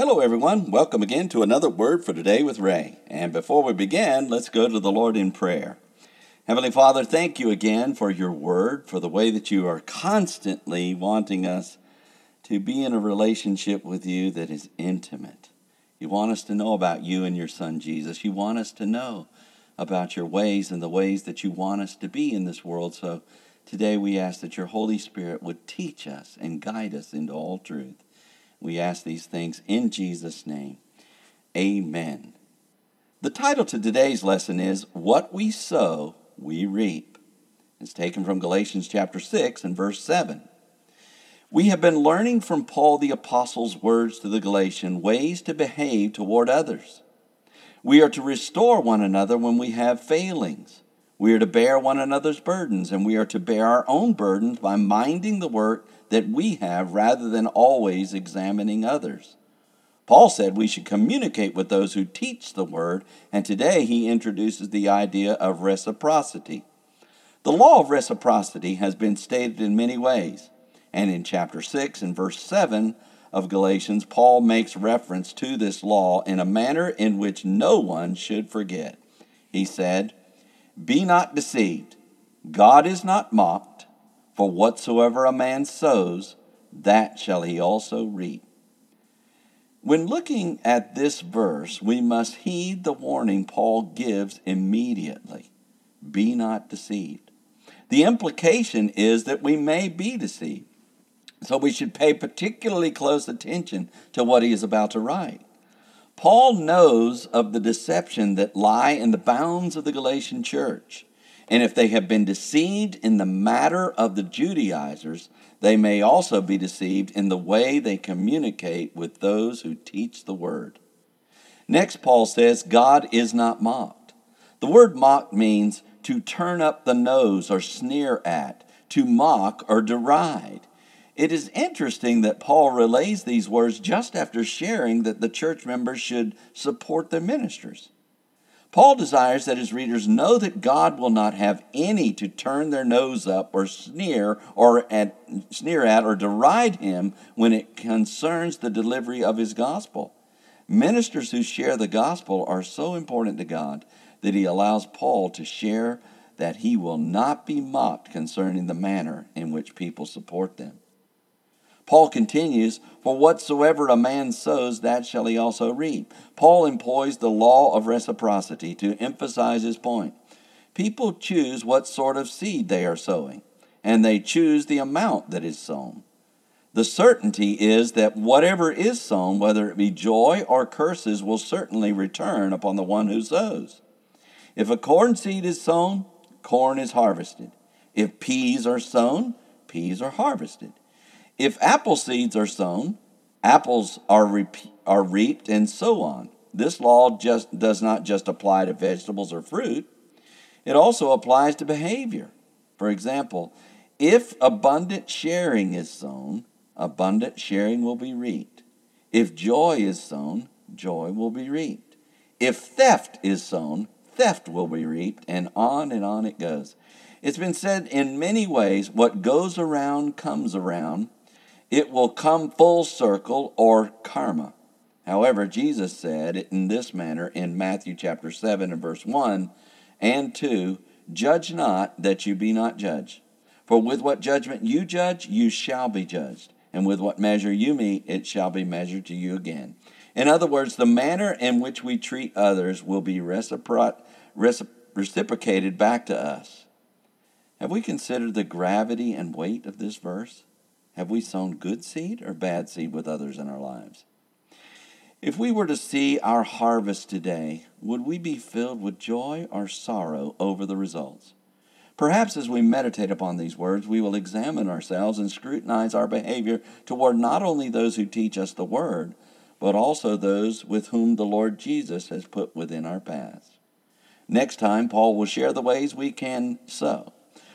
Hello, everyone. Welcome again to another Word for Today with Ray. And before we begin, let's go to the Lord in prayer. Heavenly Father, thank you again for your Word, for the way that you are constantly wanting us to be in a relationship with you that is intimate. You want us to know about you and your Son Jesus. You want us to know about your ways and the ways that you want us to be in this world. So today we ask that your Holy Spirit would teach us and guide us into all truth. We ask these things in Jesus' name. Amen. The title to today's lesson is What We Sow, We Reap. It's taken from Galatians chapter 6 and verse 7. We have been learning from Paul the Apostle's words to the Galatian ways to behave toward others. We are to restore one another when we have failings. We are to bear one another's burdens, and we are to bear our own burdens by minding the work that we have rather than always examining others. Paul said we should communicate with those who teach the word, and today he introduces the idea of reciprocity. The law of reciprocity has been stated in many ways, and in chapter 6 and verse 7 of Galatians, Paul makes reference to this law in a manner in which no one should forget. He said, Be not deceived, God is not mocked. For whatsoever a man sows, that shall he also reap. When looking at this verse, we must heed the warning Paul gives immediately be not deceived. The implication is that we may be deceived. So we should pay particularly close attention to what he is about to write. Paul knows of the deception that lie in the bounds of the Galatian church. And if they have been deceived in the matter of the Judaizers, they may also be deceived in the way they communicate with those who teach the word. Next, Paul says, God is not mocked. The word mock means to turn up the nose or sneer at, to mock or deride. It is interesting that Paul relays these words just after sharing that the church members should support their ministers. Paul desires that his readers know that God will not have any to turn their nose up or sneer or at, sneer at or deride him when it concerns the delivery of his gospel. Ministers who share the gospel are so important to God that he allows Paul to share that he will not be mocked concerning the manner in which people support them. Paul continues, For whatsoever a man sows, that shall he also reap. Paul employs the law of reciprocity to emphasize his point. People choose what sort of seed they are sowing, and they choose the amount that is sown. The certainty is that whatever is sown, whether it be joy or curses, will certainly return upon the one who sows. If a corn seed is sown, corn is harvested. If peas are sown, peas are harvested. If apple seeds are sown, apples are, re- are reaped, and so on. This law just does not just apply to vegetables or fruit, it also applies to behavior. For example, if abundant sharing is sown, abundant sharing will be reaped. If joy is sown, joy will be reaped. If theft is sown, theft will be reaped, and on and on it goes. It's been said in many ways what goes around comes around it will come full circle or karma. However, Jesus said it in this manner in Matthew chapter 7 and verse 1 and 2 Judge not that you be not judged. For with what judgment you judge, you shall be judged. And with what measure you mete, it shall be measured to you again. In other words, the manner in which we treat others will be recipro- reciprocated back to us. Have we considered the gravity and weight of this verse? Have we sown good seed or bad seed with others in our lives? If we were to see our harvest today, would we be filled with joy or sorrow over the results? Perhaps as we meditate upon these words, we will examine ourselves and scrutinize our behavior toward not only those who teach us the word, but also those with whom the Lord Jesus has put within our paths. Next time, Paul will share the ways we can sow.